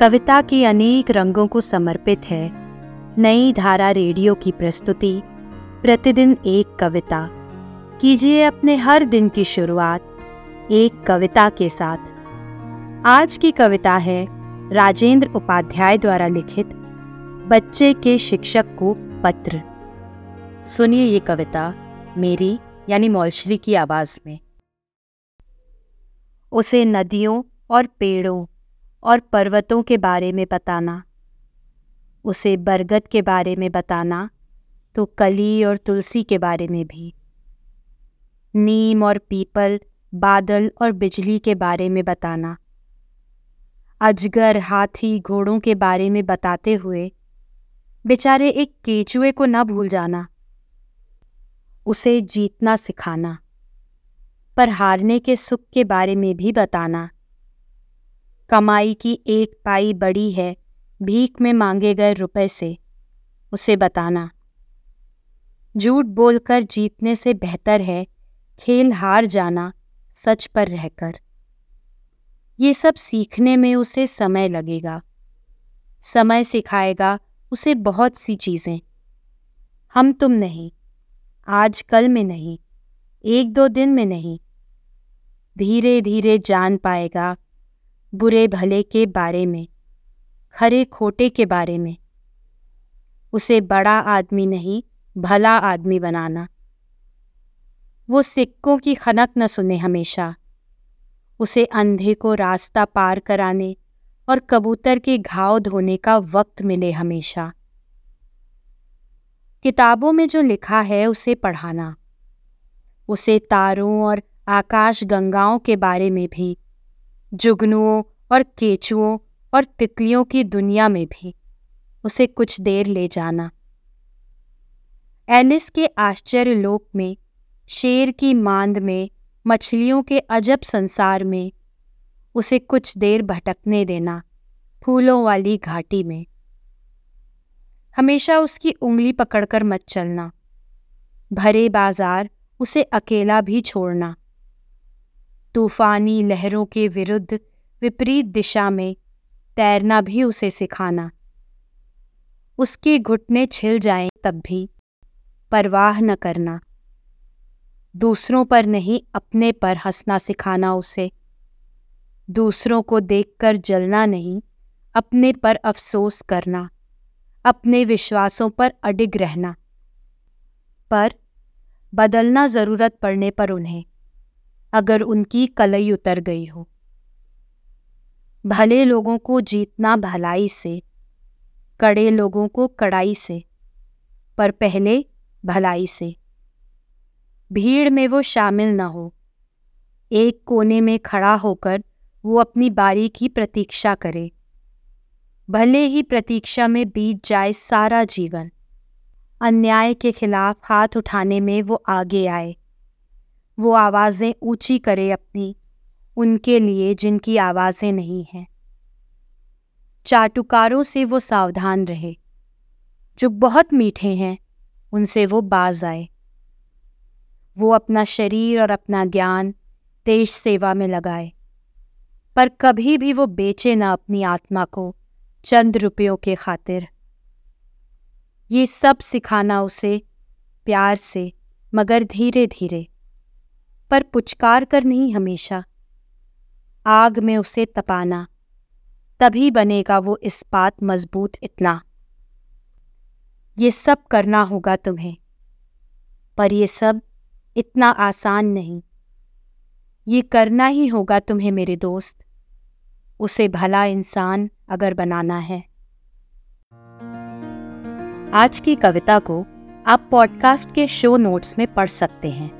कविता के अनेक रंगों को समर्पित है। नई धारा रेडियो की प्रस्तुति, प्रतिदिन एक कविता। कीजिए अपने हर दिन की शुरुआत एक कविता के साथ। आज की कविता है राजेंद्र उपाध्याय द्वारा लिखित बच्चे के शिक्षक को पत्र। सुनिए ये कविता मेरी, यानी मौलश्री की आवाज़ में। उसे नदियों और पेड़ों और पर्वतों के बारे में बताना। उसे बरगद के बारे में बताना तो कली और तुलसी के बारे में भी। नीम और पीपल, बादल और बिजली के बारे में बताना। अजगर हाथी घोड़ों के बारे में बताते हुए, बेचारे एक केचुए को न भूल जाना। उसे जीतना सिखाना। पर हारने के सुख के बारे में भी बताना। कमाई की एक पाई बड़ी है, भीख में मांगे गए रुपए से। उसे बताना। झूठ बोलकर जीतने से बेहतर है, खेल हार जाना, सच पर रहकर। ये सब सीखने में उसे समय लगेगा। समय सिखाएगा उसे बहुत सी चीज़ें। हम तुम नहीं, आज कल में नहीं, एक दो दिन में नहीं धीरे धीरे जान पाएगा बुरे भले के बारे में, खरे खोटे के बारे में। उसे बड़ा आदमी नहीं, भला आदमी बनाना। वो सिक्कों की खनक न सुने हमेशा। उसे अंधे को रास्ता पार कराने और कबूतर के घाव धोने का वक्त मिले हमेशा। किताबों में जो लिखा है, उसे पढ़ाना। उसे तारों और आकाश गंगाओं के बारे में भी जुगनुओं और केचुओं और तितलियों की दुनिया में भी। उसे कुछ देर ले जाना। एलिस के आश्चर्य लोक में, शेर की मांद में, मछलियों के अजब संसार में, उसे कुछ देर भटकने देना, फूलों वाली घाटी में। हमेशा उसकी उंगली पकड़कर मत चलना। भरे बाज़ार उसे अकेला भी छोड़ना। तूफानी लहरों के विरुद्ध विपरीत दिशा में तैरना भी उसे सिखाना। उसके घुटने छिल जाएँ तब भी परवाह न करना। दूसरों पर नहीं, अपने पर हंसना सिखाना उसे। दूसरों को देखकर जलना नहीं, अपने पर अफसोस करना। अपने विश्वासों पर अडिग रहना। पर बदलना ज़रूरत पड़ने पर उन्हें। अगर उनकी कलई उतर गई हो। भले लोगों को जीतना भलाई से, कड़े लोगों को कड़ाई से, पर पहले भलाई से। भीड़ में वो शामिल न हो। एक कोने में खड़ा होकर वो अपनी बारी की प्रतीक्षा करे। भले ही प्रतीक्षा में बीत जाए सारा जीवन, अन्याय के खिलाफ हाथ उठाने में वो आगे आए। वो आवाज़ें ऊँची करे अपनी, उनके लिए जिनकी आवाज़ें नहीं हैं। चाटुकारों से वो सावधान रहे। जो बहुत मीठे हैं, उनसे वो बाज आए। वो अपना शरीर और अपना ज्ञान देश सेवा में लगाए। पर कभी भी वो बेचे ना अपनी आत्मा को चंद रुपयों के खातिर। ये सब सिखाना उसे प्यार से, मगर धीरे धीरे पर पुचकार कर नहीं हमेशा। आग में उसे तपाना, तभी बनेगा वो इस्पात मज़बूत इतना। ये सब करना होगा तुम्हें, पर ये सब इतना आसान नहीं। ये करना ही होगा तुम्हें मेरे दोस्त, उसे भला इंसान अगर बनाना है। आज की कविता को आप पॉडकास्ट के शो नोट्स में पढ़ सकते हैं।